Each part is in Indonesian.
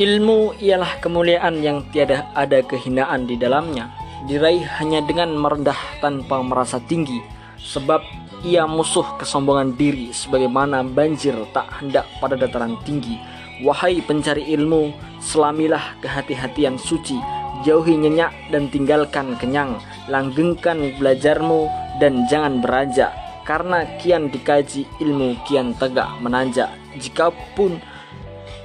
Ilmu ialah kemuliaan yang tiada ada kehinaan di dalamnya, diraih hanya dengan merendah tanpa merasa tinggi, sebab ia musuh kesombongan diri sebagaimana banjir tak hendak pada dataran tinggi. Wahai pencari ilmu, selamilah kehati-hatian suci, jauhi nyenyak dan tinggalkan kenyang, langgengkan belajarmu dan jangan beranjak, karena kian dikaji ilmu kian tegak menanjak. Jikapun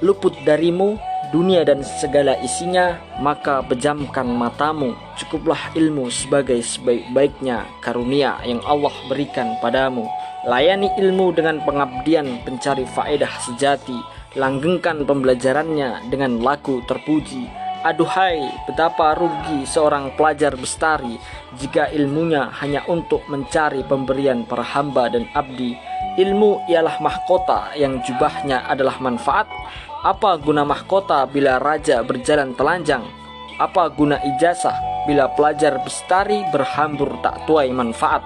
luput darimu dunia dan segala isinya, maka pejamkan matamu. Cukuplah ilmu sebagai sebaik-baiknya karunia yang Allah berikan padamu. Layani ilmu dengan pengabdian pencari faedah sejati. Langgengkan pembelajarannya dengan laku terpuji. Aduhai, betapa rugi seorang pelajar bestari jika ilmunya hanya untuk mencari pemberian para hamba dan abdi. Ilmu ialah mahkota yang jubahnya adalah manfaat apa guna mahkota bila raja berjalan telanjang? Apa guna ijazah bila pelajar bestari berhambur tak tuai manfaat?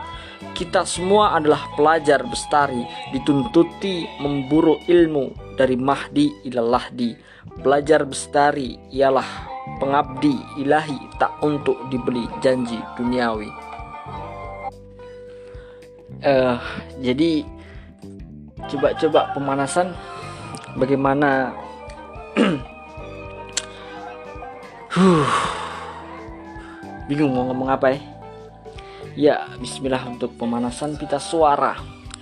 Kita semua adalah pelajar bestari, dituntuti memburu ilmu dari mahdi ila lahdi. Pelajar bestari ialah pengabdi ilahi tak untuk dibeli janji duniawi. Uh, jadi coba-coba pemanasan bagaimana huh. Bingung mau ngomong apa ya? Ya, bismillah untuk pemanasan pita suara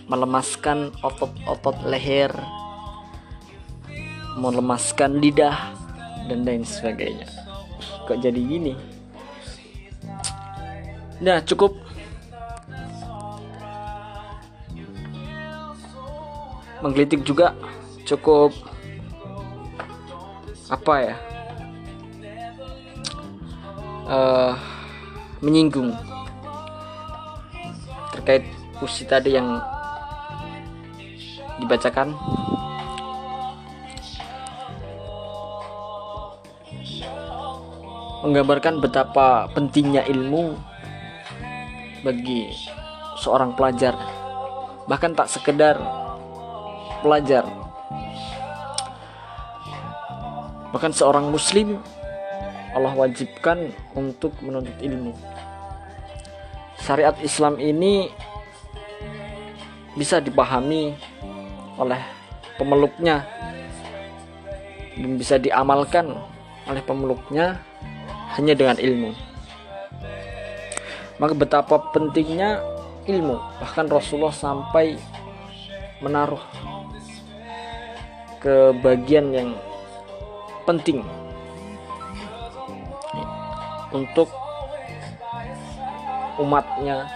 Melemaskan otot-otot leher Melemaskan lidah Dan lain sebagainya Kok jadi gini? Nah, cukup Menggelitik juga Cukup apa ya? Uh, menyinggung terkait puisi tadi yang dibacakan. Menggambarkan betapa pentingnya ilmu bagi seorang pelajar bahkan tak sekedar pelajar Bahkan seorang muslim Allah wajibkan untuk menuntut ilmu. Syariat Islam ini bisa dipahami oleh pemeluknya dan bisa diamalkan oleh pemeluknya hanya dengan ilmu. Maka betapa pentingnya ilmu, bahkan Rasulullah sampai menaruh ke bagian yang penting. Untuk umatnya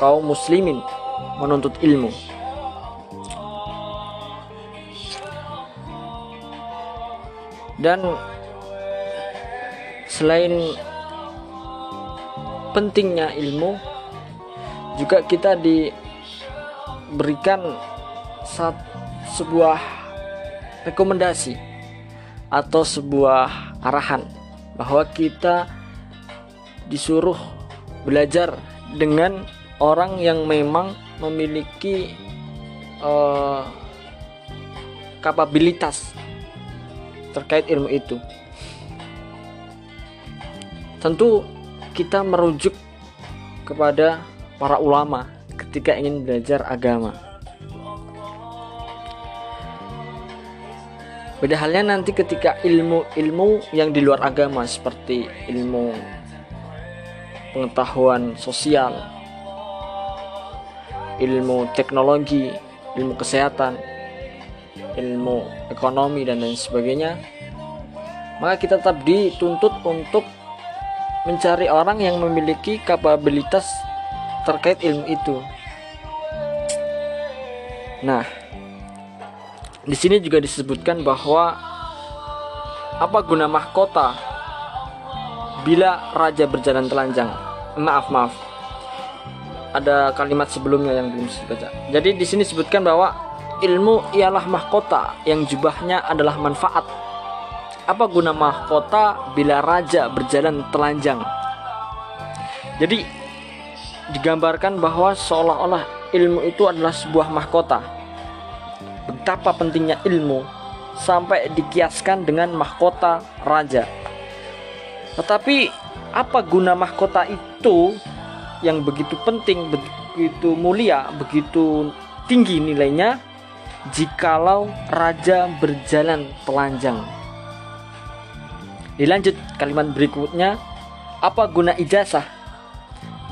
kaum muslimin menuntut ilmu. Dan selain pentingnya ilmu juga kita diberikan saat sebuah rekomendasi atau sebuah arahan bahwa kita disuruh belajar dengan orang yang memang memiliki uh, kapabilitas terkait ilmu itu. Tentu kita merujuk kepada para ulama ketika ingin belajar agama. Beda halnya nanti ketika ilmu-ilmu yang di luar agama seperti ilmu pengetahuan sosial, ilmu teknologi, ilmu kesehatan, ilmu ekonomi dan lain sebagainya, maka kita tetap dituntut untuk mencari orang yang memiliki kapabilitas terkait ilmu itu. Nah, di sini juga disebutkan bahwa apa guna mahkota bila raja berjalan telanjang? Maaf, maaf. Ada kalimat sebelumnya yang belum saya baca. Jadi di sini disebutkan bahwa ilmu ialah mahkota yang jubahnya adalah manfaat. Apa guna mahkota bila raja berjalan telanjang? Jadi digambarkan bahwa seolah-olah ilmu itu adalah sebuah mahkota betapa pentingnya ilmu sampai dikiaskan dengan mahkota raja. Tetapi apa guna mahkota itu yang begitu penting, begitu mulia, begitu tinggi nilainya jikalau raja berjalan telanjang? Dilanjut kalimat berikutnya, apa guna ijazah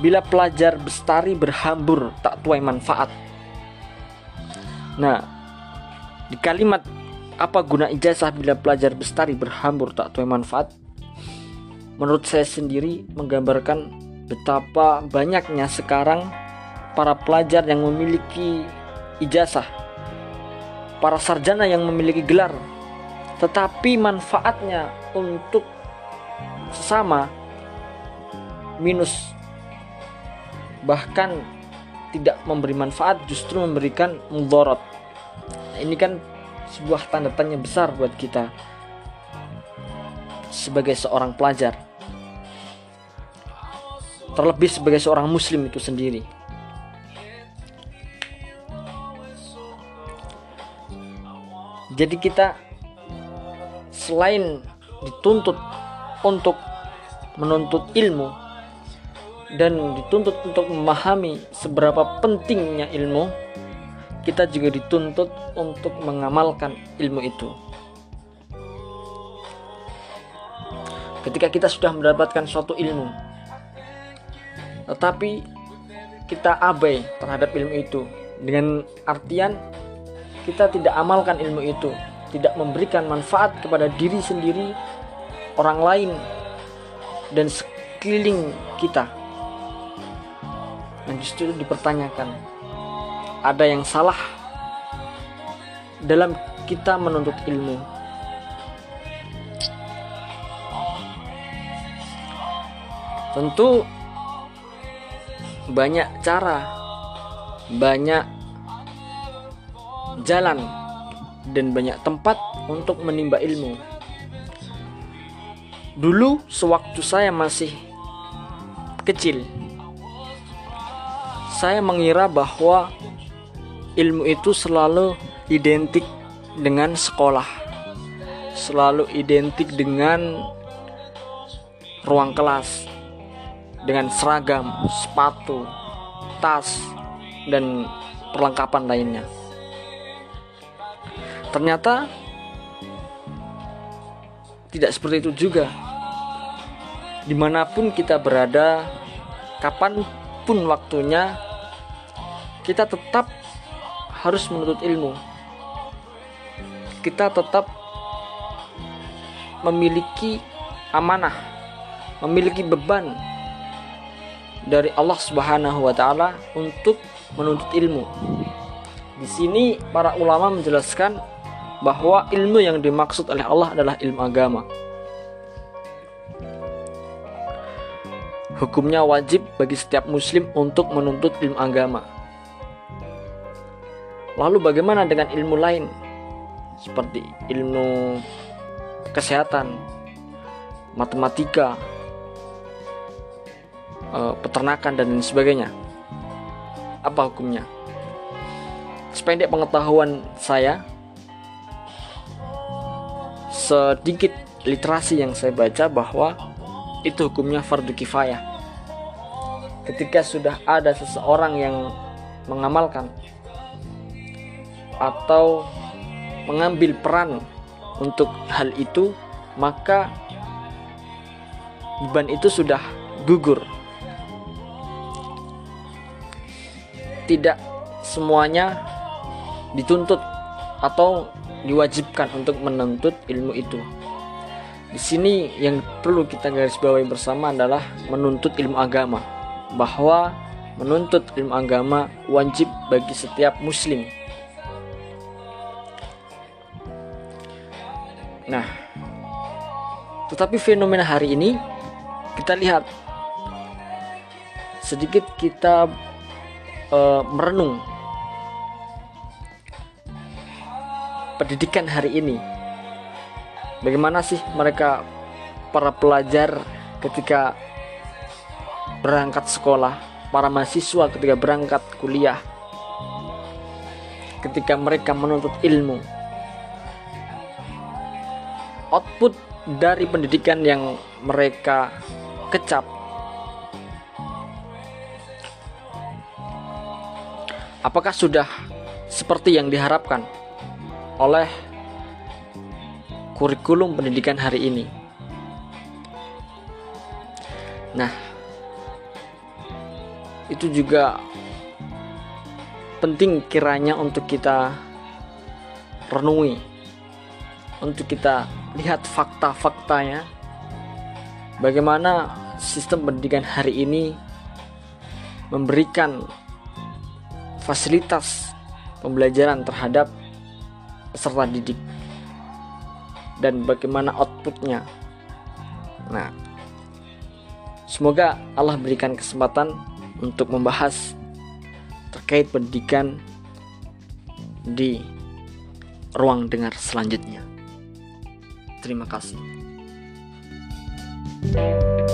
bila pelajar bestari berhambur tak tuai manfaat? Nah, di kalimat apa guna ijazah bila pelajar bestari berhambur tak tuai manfaat? Menurut saya sendiri menggambarkan betapa banyaknya sekarang para pelajar yang memiliki ijazah, para sarjana yang memiliki gelar, tetapi manfaatnya untuk sesama minus bahkan tidak memberi manfaat justru memberikan mudorot ini kan sebuah tanda tanya besar buat kita sebagai seorang pelajar. Terlebih sebagai seorang muslim itu sendiri. Jadi kita selain dituntut untuk menuntut ilmu dan dituntut untuk memahami seberapa pentingnya ilmu kita juga dituntut untuk mengamalkan ilmu itu. Ketika kita sudah mendapatkan suatu ilmu, tetapi kita abai terhadap ilmu itu, dengan artian kita tidak amalkan ilmu itu, tidak memberikan manfaat kepada diri sendiri, orang lain, dan sekeliling kita. Dan justru dipertanyakan, ada yang salah dalam kita menuntut ilmu. Tentu banyak cara, banyak jalan dan banyak tempat untuk menimba ilmu. Dulu sewaktu saya masih kecil, saya mengira bahwa ilmu itu selalu identik dengan sekolah, selalu identik dengan ruang kelas, dengan seragam, sepatu, tas, dan perlengkapan lainnya. Ternyata tidak seperti itu juga. Di mana pun kita berada, kapan pun waktunya, kita tetap harus menuntut ilmu. Kita tetap memiliki amanah, memiliki beban dari Allah Subhanahu wa taala untuk menuntut ilmu. Di sini para ulama menjelaskan bahwa ilmu yang dimaksud oleh Allah adalah ilmu agama. Hukumnya wajib bagi setiap muslim untuk menuntut ilmu agama Lalu bagaimana dengan ilmu lain seperti ilmu kesehatan, matematika, eh, peternakan dan lain sebagainya? Apa hukumnya? Sependek pengetahuan saya, sedikit literasi yang saya baca bahwa itu hukumnya fardu kifayah. Ketika sudah ada seseorang yang mengamalkan atau mengambil peran untuk hal itu, maka beban itu sudah gugur. Tidak semuanya dituntut atau diwajibkan untuk menuntut ilmu itu. Di sini yang perlu kita garis bawahi bersama adalah menuntut ilmu agama. Bahwa menuntut ilmu agama wajib bagi setiap muslim Nah, tetapi fenomena hari ini kita lihat sedikit kita uh, merenung pendidikan hari ini. Bagaimana sih mereka para pelajar ketika berangkat sekolah, para mahasiswa ketika berangkat kuliah, ketika mereka menuntut ilmu, output dari pendidikan yang mereka kecap apakah sudah seperti yang diharapkan oleh kurikulum pendidikan hari ini. Nah, itu juga penting kiranya untuk kita renungi, untuk kita lihat fakta-faktanya, bagaimana sistem pendidikan hari ini memberikan fasilitas pembelajaran terhadap peserta didik dan bagaimana outputnya. Nah, semoga Allah berikan kesempatan untuk membahas terkait pendidikan di ruang dengar selanjutnya. Terima kasih. thank you